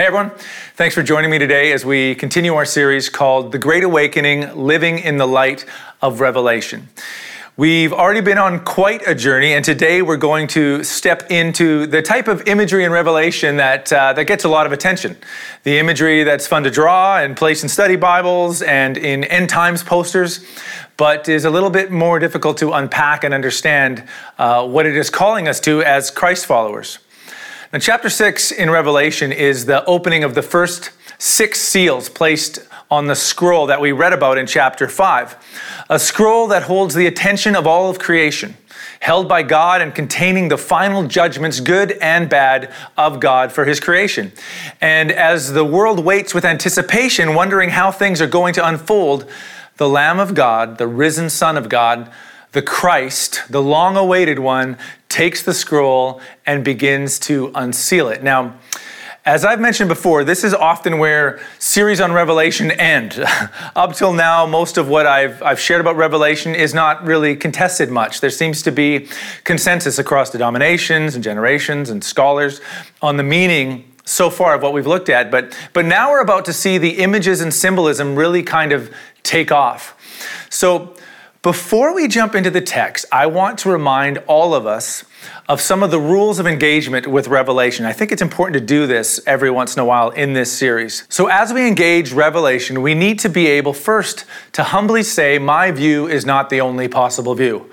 Hey everyone, thanks for joining me today as we continue our series called The Great Awakening Living in the Light of Revelation. We've already been on quite a journey, and today we're going to step into the type of imagery in Revelation that, uh, that gets a lot of attention. The imagery that's fun to draw and place in study Bibles and in end times posters, but is a little bit more difficult to unpack and understand uh, what it is calling us to as Christ followers. Now, chapter 6 in Revelation is the opening of the first six seals placed on the scroll that we read about in chapter 5. A scroll that holds the attention of all of creation, held by God and containing the final judgments, good and bad, of God for his creation. And as the world waits with anticipation, wondering how things are going to unfold, the Lamb of God, the risen Son of God, the Christ, the long awaited one, takes the scroll and begins to unseal it. Now, as I've mentioned before, this is often where series on Revelation end. Up till now, most of what I've, I've shared about Revelation is not really contested much. There seems to be consensus across denominations and generations and scholars on the meaning so far of what we've looked at. But, but now we're about to see the images and symbolism really kind of take off. So before we jump into the text, I want to remind all of us of some of the rules of engagement with Revelation. I think it's important to do this every once in a while in this series. So, as we engage Revelation, we need to be able first to humbly say, My view is not the only possible view.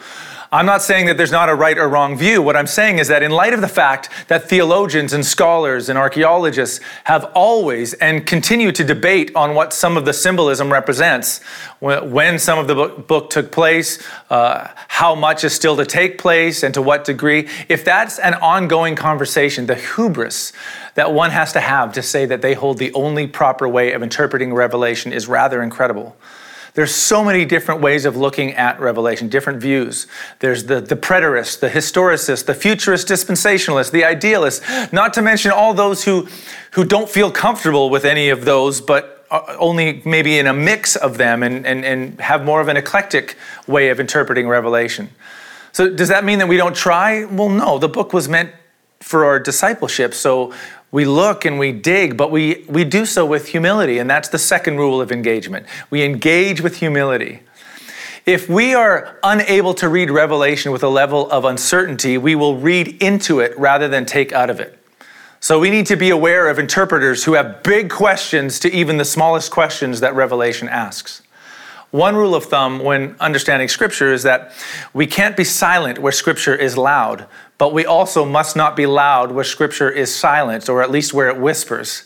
I'm not saying that there's not a right or wrong view. What I'm saying is that in light of the fact that theologians and scholars and archaeologists have always and continue to debate on what some of the symbolism represents, when some of the book, took place, uh, how much is still to take place, and to what degree, if that's an ongoing conversation, the hubris that one has to have to say that they hold the only proper way of interpreting Revelation is rather incredible. There's so many different ways of looking at Revelation, different views. There's the, the preterist, the historicist, the futurist dispensationalist, the idealist, not to mention all those who, who don't feel comfortable with any of those, but uh, only maybe in a mix of them and, and, and have more of an eclectic way of interpreting Revelation. So, does that mean that we don't try? Well, no. The book was meant for our discipleship. So, we look and we dig, but we, we do so with humility. And that's the second rule of engagement. We engage with humility. If we are unable to read Revelation with a level of uncertainty, we will read into it rather than take out of it. So we need to be aware of interpreters who have big questions to even the smallest questions that Revelation asks. One rule of thumb when understanding Scripture is that we can't be silent where Scripture is loud, but we also must not be loud where Scripture is silent, or at least where it whispers.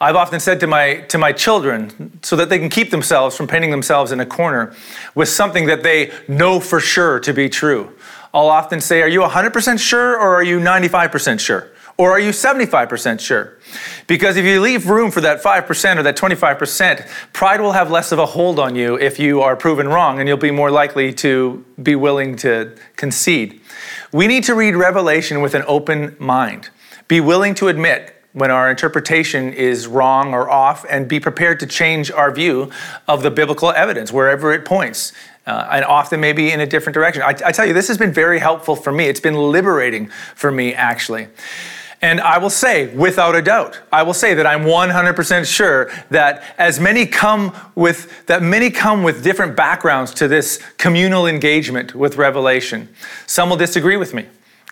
I've often said to my, to my children, so that they can keep themselves from painting themselves in a corner with something that they know for sure to be true. I'll often say, Are you 100% sure or are you 95% sure? Or are you 75% sure? Because if you leave room for that 5% or that 25%, pride will have less of a hold on you if you are proven wrong, and you'll be more likely to be willing to concede. We need to read Revelation with an open mind. Be willing to admit when our interpretation is wrong or off, and be prepared to change our view of the biblical evidence wherever it points. Uh, and often maybe in a different direction. I, I tell you, this has been very helpful for me. It's been liberating for me, actually. And I will say, without a doubt, I will say that I'm 100% sure that as many come with, that many come with different backgrounds to this communal engagement with Revelation. Some will disagree with me.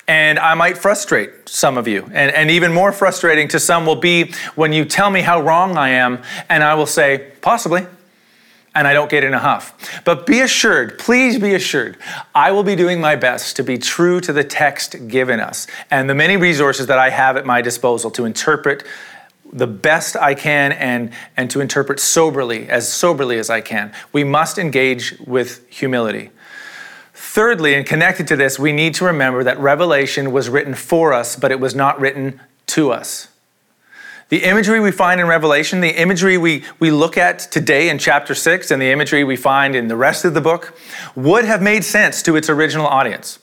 And I might frustrate some of you. And, and even more frustrating to some will be when you tell me how wrong I am, and I will say, possibly and I don't get in a huff. But be assured, please be assured, I will be doing my best to be true to the text given us and the many resources that I have at my disposal to interpret the best I can and, and to interpret soberly, as soberly as I can. We must engage with humility. Thirdly, and connected to this, we need to remember that Revelation was written for us, but it was not written to us. The imagery we find in Revelation, the imagery we, we look at today in chapter 6, and the imagery we find in the rest of the book would have made sense to its original audience.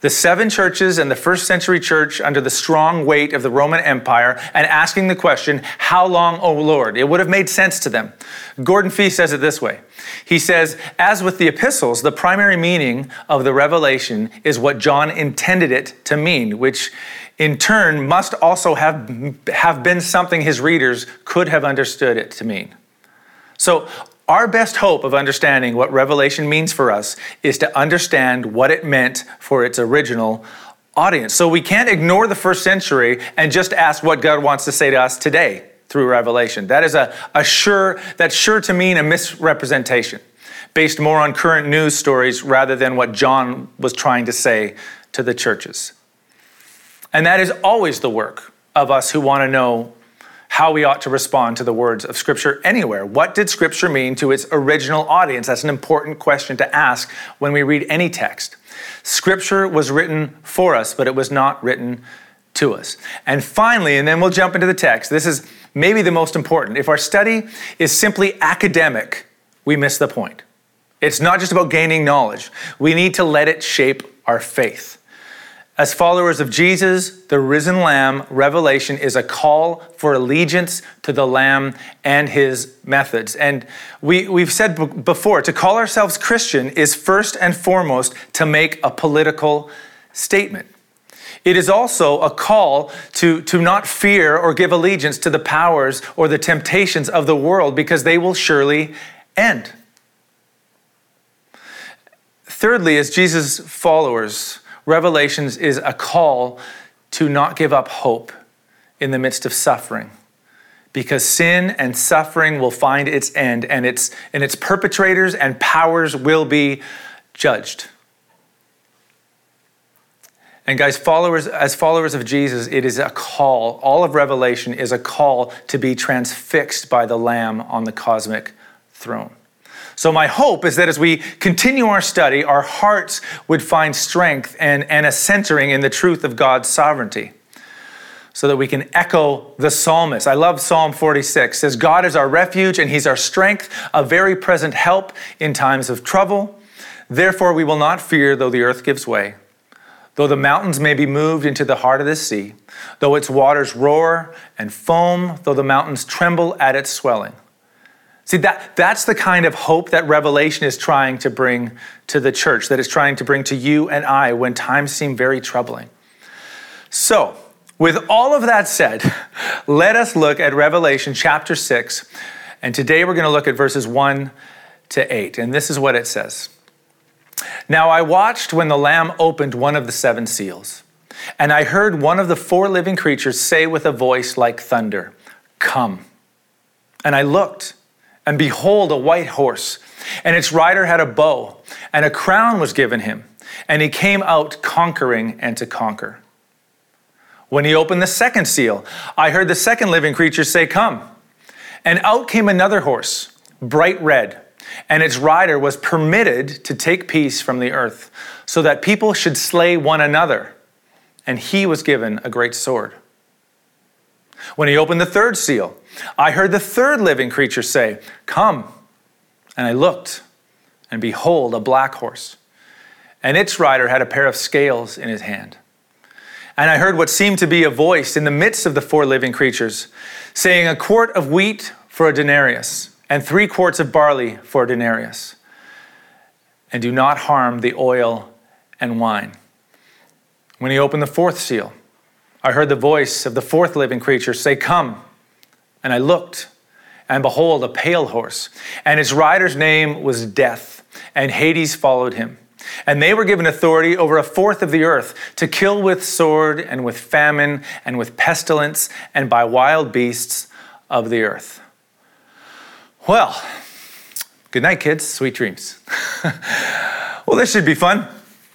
The seven churches and the first century church under the strong weight of the Roman Empire and asking the question, How long, O Lord? It would have made sense to them. Gordon Fee says it this way He says, As with the epistles, the primary meaning of the revelation is what John intended it to mean, which in turn must also have, have been something his readers could have understood it to mean. So, our best hope of understanding what Revelation means for us is to understand what it meant for its original audience. So we can't ignore the first century and just ask what God wants to say to us today through Revelation. That is a, a sure, that's sure to mean a misrepresentation based more on current news stories rather than what John was trying to say to the churches. And that is always the work of us who want to know how we ought to respond to the words of Scripture anywhere. What did Scripture mean to its original audience? That's an important question to ask when we read any text. Scripture was written for us, but it was not written to us. And finally, and then we'll jump into the text, this is maybe the most important. If our study is simply academic, we miss the point. It's not just about gaining knowledge, we need to let it shape our faith. As followers of Jesus, the risen Lamb, Revelation is a call for allegiance to the Lamb and his methods. And we, we've said b- before to call ourselves Christian is first and foremost to make a political statement. It is also a call to, to not fear or give allegiance to the powers or the temptations of the world because they will surely end. Thirdly, as Jesus' followers, Revelations is a call to not give up hope in the midst of suffering because sin and suffering will find its end and its, and its perpetrators and powers will be judged. And guys, followers, as followers of Jesus, it is a call. All of Revelation is a call to be transfixed by the Lamb on the cosmic throne. So, my hope is that as we continue our study, our hearts would find strength and, and a centering in the truth of God's sovereignty so that we can echo the psalmist. I love Psalm 46. It says God is our refuge and he's our strength, a very present help in times of trouble. Therefore we will not fear though the earth gives way, though the mountains may be moved into the heart of the sea, though its waters roar and foam, though the mountains tremble at its swelling. See, that, that's the kind of hope that Revelation is trying to bring to the church, that it's trying to bring to you and I when times seem very troubling. So, with all of that said, let us look at Revelation chapter 6. And today we're going to look at verses 1 to 8. And this is what it says Now I watched when the Lamb opened one of the seven seals. And I heard one of the four living creatures say with a voice like thunder, Come. And I looked and behold, a white horse, and its rider had a bow, and a crown was given him, and he came out conquering and to conquer. When he opened the second seal, I heard the second living creature say, Come. And out came another horse, bright red, and its rider was permitted to take peace from the earth, so that people should slay one another. And he was given a great sword. When he opened the third seal, I heard the third living creature say, Come. And I looked, and behold, a black horse. And its rider had a pair of scales in his hand. And I heard what seemed to be a voice in the midst of the four living creatures, saying, A quart of wheat for a denarius, and three quarts of barley for a denarius. And do not harm the oil and wine. When he opened the fourth seal, I heard the voice of the fourth living creature say, Come. And I looked, and behold, a pale horse, and its rider's name was Death, and Hades followed him. And they were given authority over a fourth of the earth to kill with sword, and with famine, and with pestilence, and by wild beasts of the earth. Well, good night, kids. Sweet dreams. well, this should be fun.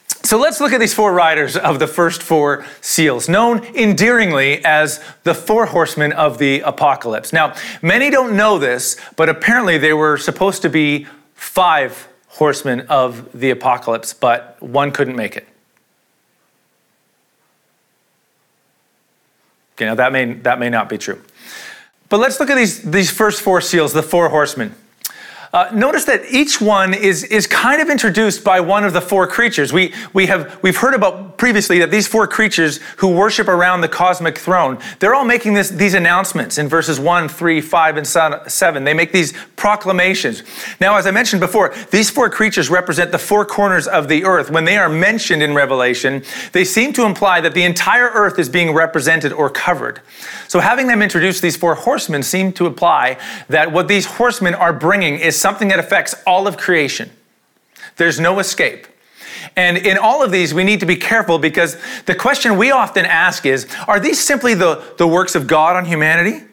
So let's look at these four riders of the first four seals, known endearingly as the four horsemen of the apocalypse. Now, many don't know this, but apparently they were supposed to be five horsemen of the apocalypse, but one couldn't make it. Okay, now that may, that may not be true. But let's look at these, these first four seals, the four horsemen. Uh, notice that each one is, is kind of introduced by one of the four creatures. We, we have, we've heard about previously that these four creatures who worship around the cosmic throne, they're all making this, these announcements in verses 1, 3, 5, and 7. They make these proclamations. Now, as I mentioned before, these four creatures represent the four corners of the earth. When they are mentioned in Revelation, they seem to imply that the entire earth is being represented or covered. So, having them introduce these four horsemen seem to imply that what these horsemen are bringing is something that affects all of creation. There's no escape. And in all of these, we need to be careful because the question we often ask is are these simply the, the works of God on humanity?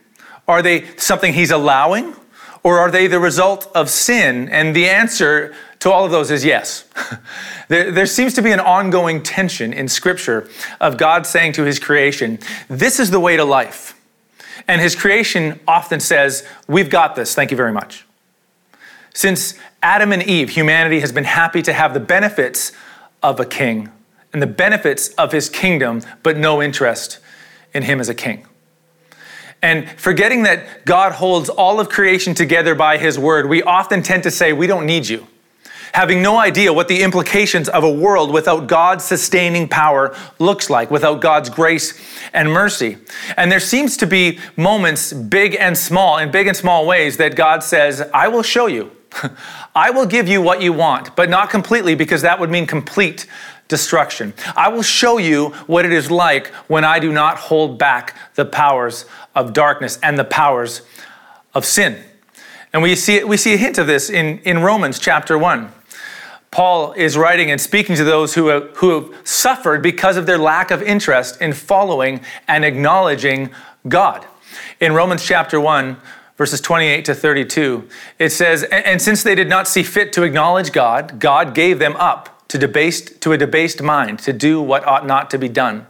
Are they something He's allowing? Or are they the result of sin? And the answer to all of those is yes. there, there seems to be an ongoing tension in Scripture of God saying to His creation, This is the way to life. And His creation often says, We've got this, thank you very much. Since Adam and Eve, humanity has been happy to have the benefits of a king and the benefits of his kingdom, but no interest in him as a king. And forgetting that God holds all of creation together by his word, we often tend to say, We don't need you. Having no idea what the implications of a world without God's sustaining power looks like, without God's grace and mercy. And there seems to be moments, big and small, in big and small ways, that God says, I will show you. I will give you what you want, but not completely because that would mean complete destruction. I will show you what it is like when I do not hold back the powers of darkness and the powers of sin. And we see, we see a hint of this in, in Romans chapter 1. Paul is writing and speaking to those who have, who have suffered because of their lack of interest in following and acknowledging God. In Romans chapter 1, verses 28 to 32, it says, And since they did not see fit to acknowledge God, God gave them up to, debased, to a debased mind to do what ought not to be done.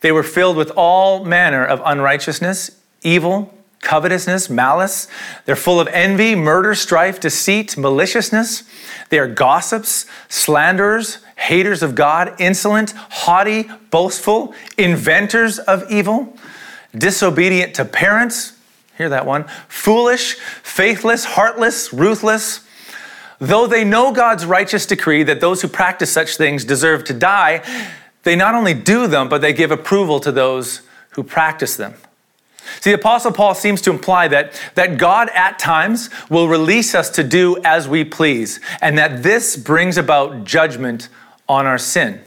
They were filled with all manner of unrighteousness, evil, covetousness, malice. They're full of envy, murder, strife, deceit, maliciousness. They are gossips, slanderers, haters of God, insolent, haughty, boastful, inventors of evil, disobedient to parents Hear that one. Foolish, faithless, heartless, ruthless. Though they know God's righteous decree that those who practice such things deserve to die, they not only do them, but they give approval to those who practice them. See, the Apostle Paul seems to imply that, that God at times will release us to do as we please, and that this brings about judgment on our sin.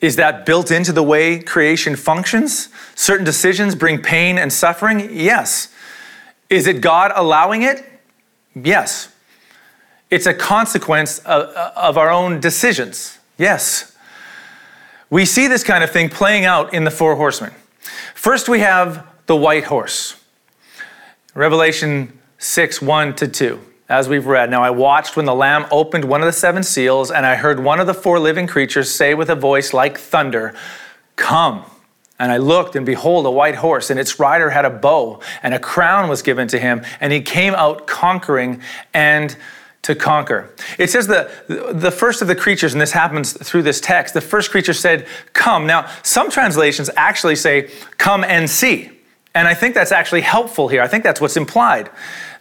Is that built into the way creation functions? Certain decisions bring pain and suffering? Yes. Is it God allowing it? Yes. It's a consequence of, of, our own decisions? Yes. We see this kind of thing playing out in the four horsemen. First, we have the white horse. Revelation 6 1 to 2 as we've read. Now I watched when the Lamb opened one of the seven seals, and I heard one of the four living creatures say with a voice like thunder, Come. And I looked, and behold, a white horse, and its rider had a bow, and a crown was given to him, and he came out conquering and to conquer. It says that the first of the creatures, and this happens through this text, the first creature said, Come. Now, some translations actually say, Come and see. And I think that's actually helpful here. I think that's what's implied.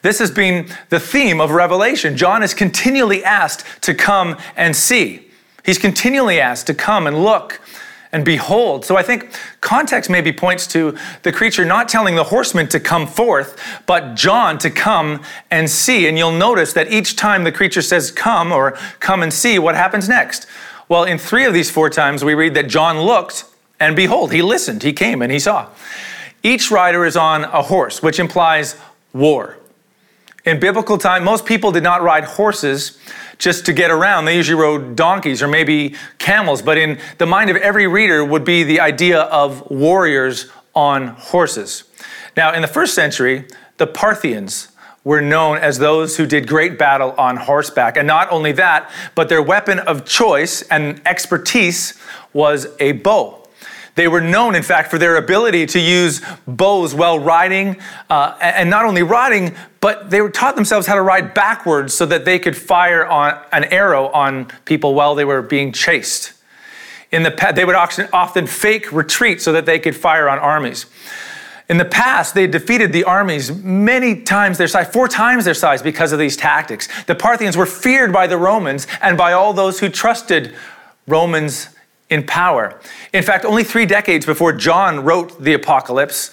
This has been the theme of Revelation. John is continually asked to come and see. He's continually asked to come and look and behold. So I think context maybe points to the creature not telling the horseman to come forth, but John to come and see. And you'll notice that each time the creature says come or come and see, what happens next? Well, in three of these four times, we read that John looked and behold, he listened, he came and he saw. Each rider is on a horse, which implies war. In biblical time, most people did not ride horses just to get around. They usually rode donkeys or maybe camels, but in the mind of every reader would be the idea of warriors on horses. Now, in the first century, the Parthians were known as those who did great battle on horseback. And not only that, but their weapon of choice and expertise was a bow. They were known, in fact, for their ability to use bows while riding, uh, and not only riding, but they were taught themselves how to ride backwards so that they could fire on an arrow on people while they were being chased. In the they would often fake retreat so that they could fire on armies. In the past, they defeated the armies many times their size, four times their size, because of these tactics. The Parthians were feared by the Romans and by all those who trusted Romans in power. In fact, only three decades before John wrote the Apocalypse,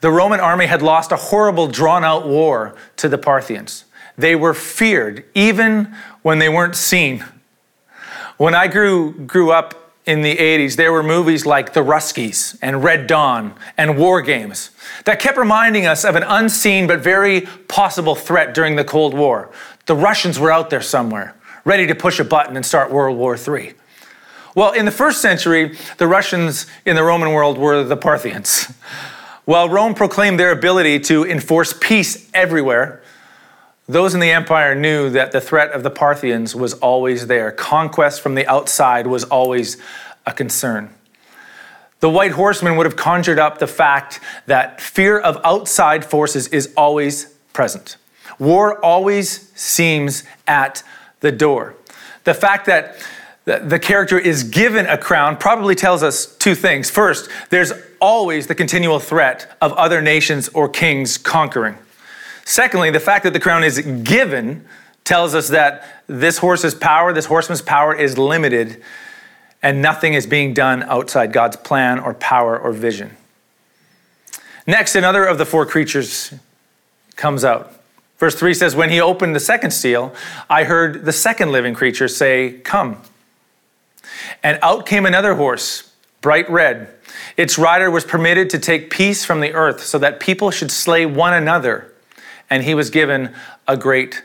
the Roman army had lost a horrible, drawn out war to the Parthians. They were feared, even when they weren't seen. When I grew, grew up in the 80s, there were movies like The Russkies and Red Dawn and War Games that kept reminding us of an unseen but very possible threat during the Cold War. The Russians were out there somewhere, ready to push a button and start World War III. Well, in the first century, the Russians in the Roman world were the Parthians. While Rome proclaimed their ability to enforce peace everywhere, those in the empire knew that the threat of the Parthians was always there. Conquest from the outside was always a concern. The white horseman would have conjured up the fact that fear of outside forces is always present. War always seems at the door. The fact that the character is given a crown probably tells us two things. First, there's always the continual threat of other nations or kings conquering. Secondly, the fact that the crown is given tells us that this horse's power, this horseman's power, is limited and nothing is being done outside God's plan or power or vision. Next, another of the four creatures comes out. Verse 3 says, When he opened the second seal, I heard the second living creature say, Come. And out came another horse, bright red. Its rider was permitted to take peace from the earth so that people should slay one another. And he was given a great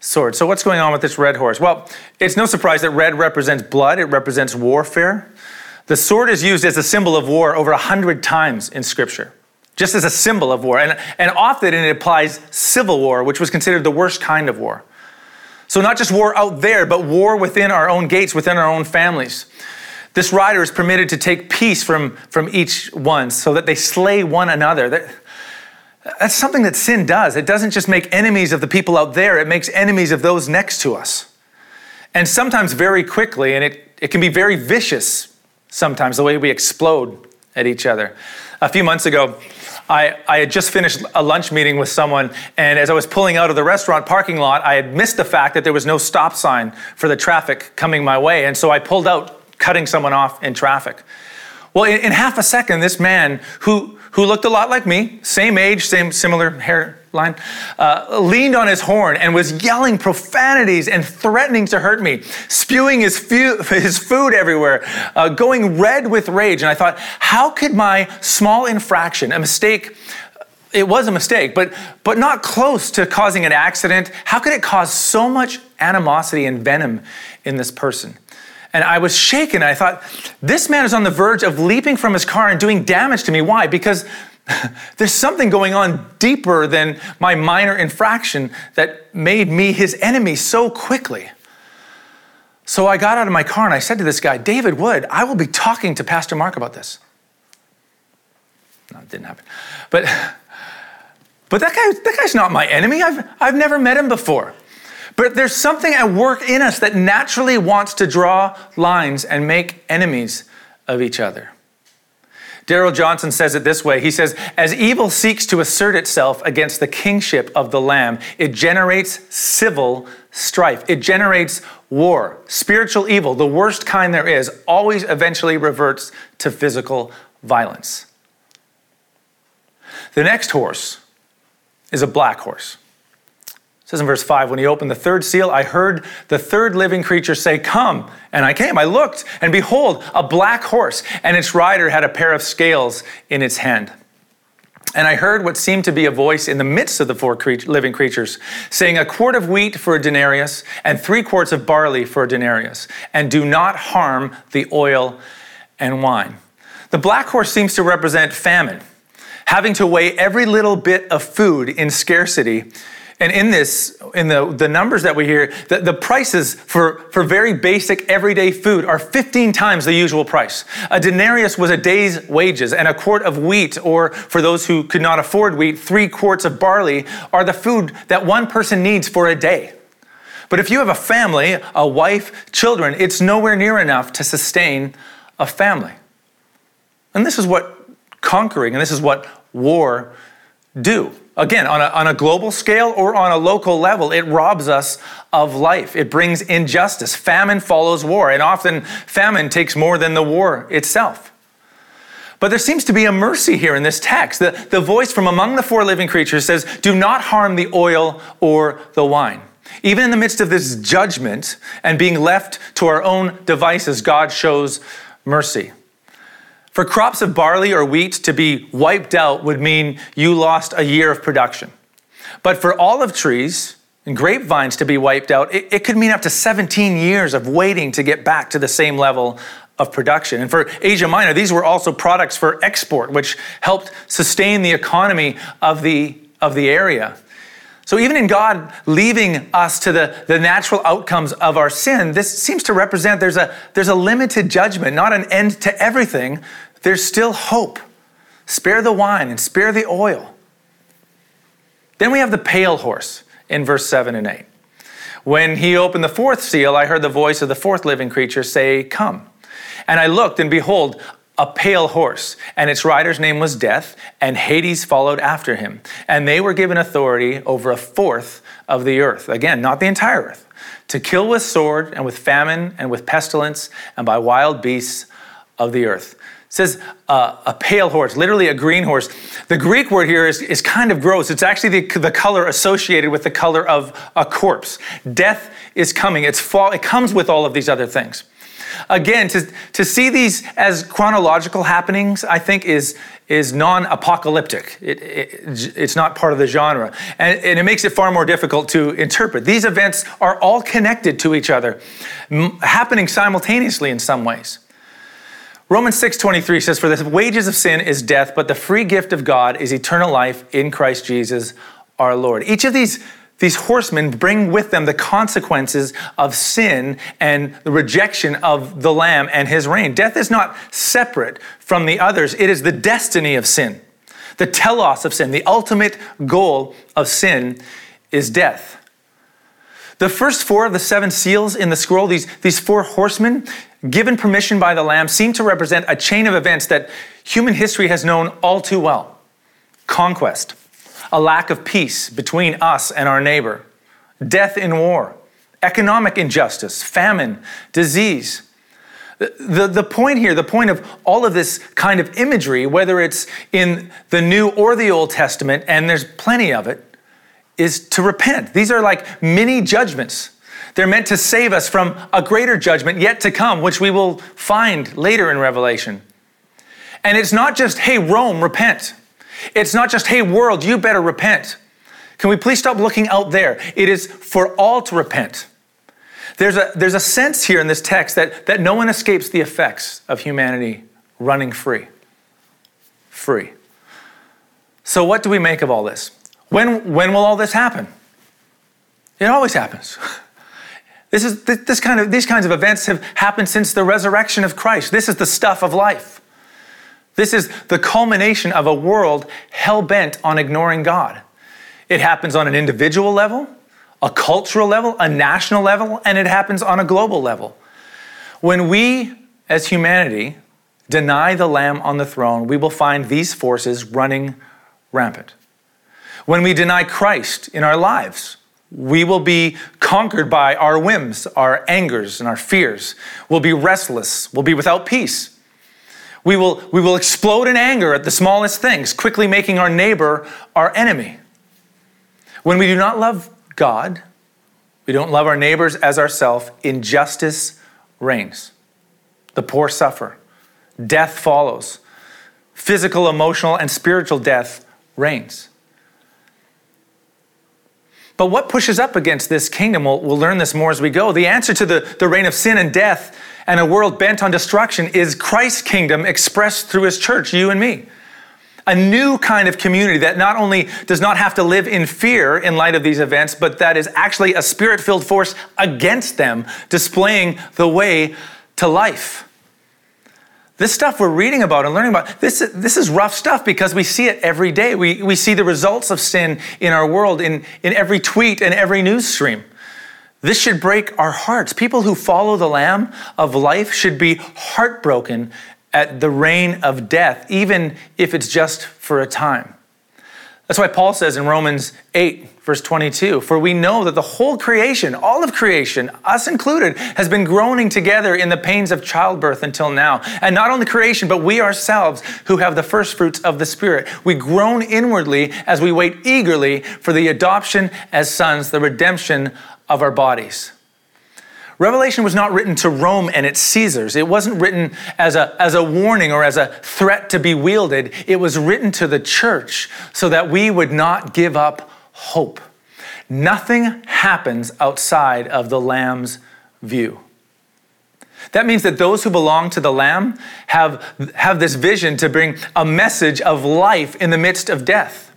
sword. So, what's going on with this red horse? Well, it's no surprise that red represents blood, it represents warfare. The sword is used as a symbol of war over a hundred times in Scripture, just as a symbol of war. And, and often it applies civil war, which was considered the worst kind of war. So, not just war out there, but war within our own gates, within our own families. This rider is permitted to take peace from, from each one so that they slay one another. That, that's something that sin does. It doesn't just make enemies of the people out there, it makes enemies of those next to us. And sometimes very quickly, and it, it can be very vicious sometimes, the way we explode at each other. A few months ago, I, I had just finished a lunch meeting with someone, and as I was pulling out of the restaurant parking lot, I had missed the fact that there was no stop sign for the traffic coming my way. And so I pulled out, cutting someone off in traffic. Well, in, in half a second, this man who, who looked a lot like me, same age, same similar hairline, uh, leaned on his horn and was yelling profanities and threatening to hurt me, spewing his, fu- his food everywhere, uh, going red with rage. And I thought, how could my small infraction, a mistake, it was a mistake, but, but not close to causing an accident, how could it cause so much animosity and venom in this person? And I was shaken. I thought, this man is on the verge of leaping from his car and doing damage to me. Why? Because there's something going on deeper than my minor infraction that made me his enemy so quickly. So I got out of my car and I said to this guy, David Wood, I will be talking to Pastor Mark about this. No, it didn't happen. But but that guy, that guy's not my enemy. I've, I've never met him before. But there's something at work in us that naturally wants to draw lines and make enemies of each other. Darrell Johnson says it this way He says, As evil seeks to assert itself against the kingship of the Lamb, it generates civil strife. It generates war. Spiritual evil, the worst kind there is, always eventually reverts to physical violence. The next horse is a black horse. It says in verse 5 When he opened the third seal, I heard the third living creature say, Come. And I came. I looked, and behold, a black horse, and its rider had a pair of scales in its hand. And I heard what seemed to be a voice in the midst of the four cre- living creatures, saying, A quart of wheat for a denarius, and three quarts of barley for a denarius, and do not harm the oil and wine. The black horse seems to represent famine, having to weigh every little bit of food in scarcity and in this, in the, the numbers that we hear, the, the prices for, for very basic everyday food are 15 times the usual price. A denarius was a day's wages, and a quart of wheat, or for those who could not afford wheat, three quarts of barley, are the food that one person needs for a day. But if you have a family, a wife, children, it's nowhere near enough to sustain a family. And this is what conquering and this is what war do. Again, on a, on a global scale or on a local level, it robs us of life. It brings injustice. Famine follows war, and often famine takes more than the war itself. But there seems to be a mercy here in this text. The, the voice from among the four living creatures says, Do not harm the oil or the wine. Even in the midst of this judgment and being left to our own devices, God shows mercy. For crops of barley or wheat to be wiped out would mean you lost a year of production. But for olive trees and grapevines to be wiped out, it, it, could mean up to 17 years of waiting to get back to the same level of production. And for Asia Minor, these were also products for export, which helped sustain the economy of the, of the area. So, even in God leaving us to the, the natural outcomes of our sin, this seems to represent there's a, there's a limited judgment, not an end to everything. There's still hope. Spare the wine and spare the oil. Then we have the pale horse in verse 7 and 8. When he opened the fourth seal, I heard the voice of the fourth living creature say, Come. And I looked, and behold, a pale horse, and its rider's name was Death, and Hades followed after him. And they were given authority over a fourth of the earth. Again, not the entire earth. To kill with sword, and with famine, and with pestilence, and by wild beasts of the earth. It says uh, a pale horse, literally a green horse. The Greek word here is, is kind of gross. It's actually the, the color associated with the color of a corpse. Death is coming. It's fall, it comes with all of these other things. Again, to, to see these as chronological happenings, I think, is, is non apocalyptic. It, it, it's not part of the genre. And, and, it makes it far more difficult to interpret. These events are all connected to each other, m- happening simultaneously in some ways. Romans 6:23 says for the wages of sin is death but the free gift of God is eternal life in Christ Jesus our Lord. Each of these these horsemen bring with them the consequences of sin and the rejection of the Lamb and his reign. Death is not separate from the others, it is the destiny of sin. The telos of sin, the ultimate goal of sin is death. The first four of the seven seals in the scroll, these, these four horsemen, given permission by the Lamb, seem to represent a chain of events that human history has known all too well conquest a lack of peace between us and our neighbor, death in war, economic injustice, famine, disease. The, the point here, the point of all of this kind of imagery, whether it's in the New or the Old Testament, and there's plenty of it, is to repent. These are like mini judgments. They're meant to save us from a greater judgment yet to come, which we will find later in Revelation. And it's not just, hey, Rome, repent. It's not just, hey, world, you better repent. Can we please stop looking out there? It is for all to repent. There's a, there's a sense here in this text that, that no one escapes the effects of humanity running free. Free. So, what do we make of all this? When, when will all this happen? It always happens. This is, this kind of, these kinds of events have happened since the resurrection of Christ. This is the stuff of life. This is the culmination of a world hell bent on ignoring God. It happens on an individual level, a cultural level, a national level, and it happens on a global level. When we, as humanity, deny the Lamb on the throne, we will find these forces running rampant. When we deny Christ in our lives, we will be conquered by our whims, our angers, and our fears. We'll be restless. We'll be without peace. We will, we will explode in anger at the smallest things, quickly making our neighbor our enemy. When we do not love God, we don't love our neighbors as ourselves, injustice reigns. The poor suffer. Death follows. Physical, emotional, and spiritual death reigns. But what pushes up against this kingdom? We'll, we'll learn this more as we go. The answer to the, the reign of sin and death and a world bent on destruction is Christ's kingdom expressed through his church, you and me. A new kind of community that not only does not have to live in fear in light of these events, but that is actually a spirit filled force against them, displaying the way to life. This stuff we're reading about and learning about, this, this is rough stuff because we see it every day. We, we see the results of sin in our world in, in every tweet and every news stream. This should break our hearts. People who follow the Lamb of life should be heartbroken at the reign of death, even if it's just for a time. That's why Paul says in Romans 8, verse 22 For we know that the whole creation, all of creation, us included, has been groaning together in the pains of childbirth until now. And not only creation, but we ourselves who have the first fruits of the Spirit. We groan inwardly as we wait eagerly for the adoption as sons, the redemption of our bodies. Revelation was not written to Rome and its Caesars. It wasn't written as a, as a warning or as a threat to be wielded. It was written to the church so that we would not give up hope. Nothing happens outside of the Lamb's view. That means that those who belong to the Lamb have, have this vision to bring a message of life in the midst of death.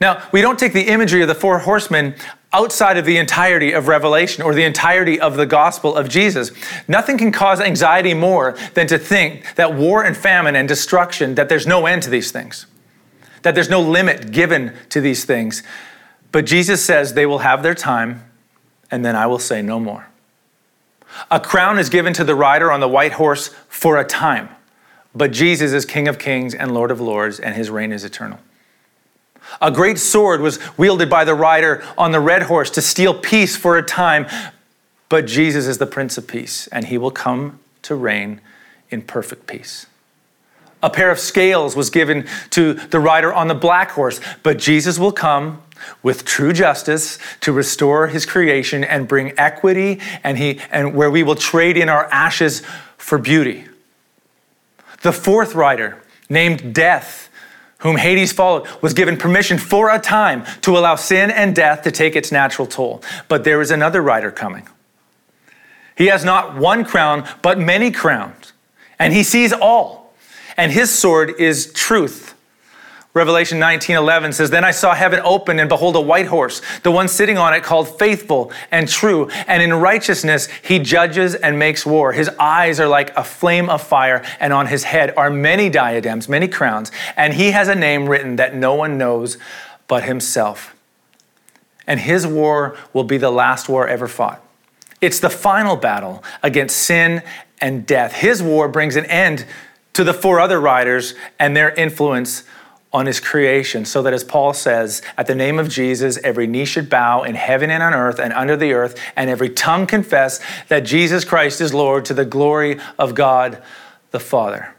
Now, we don't take the imagery of the four horsemen outside of the entirety of Revelation or the entirety of the gospel of Jesus. Nothing can cause anxiety more than to think that war and famine and destruction, that there's no end to these things, that there's no limit given to these things. But Jesus says they will have their time, and then I will say no more. A crown is given to the rider on the white horse for a time, but Jesus is King of kings and Lord of lords, and his reign is eternal. A great sword was wielded by the rider on the red horse to steal peace for a time. But Jesus is the Prince of Peace, and he will come to reign in perfect peace. A pair of scales was given to the rider on the black horse, but Jesus will come with true justice to restore his creation and bring equity and he and where we will trade in our ashes for beauty. The fourth rider, named Death, whom Hades followed, was given permission for a time to allow sin and death to take its natural toll. But there is another rider coming. He has not one crown, but many crowns, and he sees all. And his sword is truth. Revelation 19:11 says, "Then I saw heaven open and behold a white horse, the one sitting on it called faithful and true, and in righteousness he judges and makes war. His eyes are like a flame of fire, and on his head are many diadems, many crowns, and he has a name written that no one knows but himself." And his war will be the last war ever fought. It's the final battle against sin and death. His war brings an end to the four other riders and their influence on his creation, so that as Paul says, at the name of Jesus, every knee should bow in heaven and on earth and under the earth, and every tongue confess that Jesus Christ is Lord to the glory of God the Father.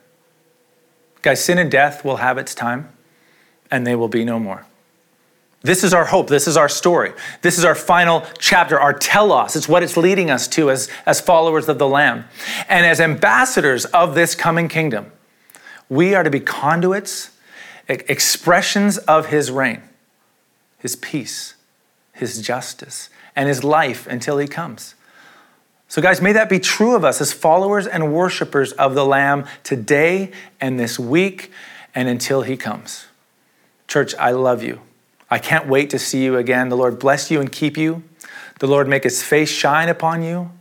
Guys, sin and death will have its time, and they will be no more. This is our hope. This is our story. This is our final chapter, our telos. It's what it's leading us to as, as followers of the Lamb. And as ambassadors of this coming kingdom, we are to be conduits expressions of his reign, his peace, his justice, and his life until he comes. So, guys, may that be true of us as followers and worshipers of the Lamb today and this week and until he comes. Church, I love you. I can't wait to see you again. The Lord bless you and keep you. The Lord make his face shine upon you.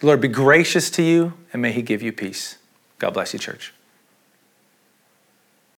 The Lord be gracious to you, and may he give you peace. God bless you, church.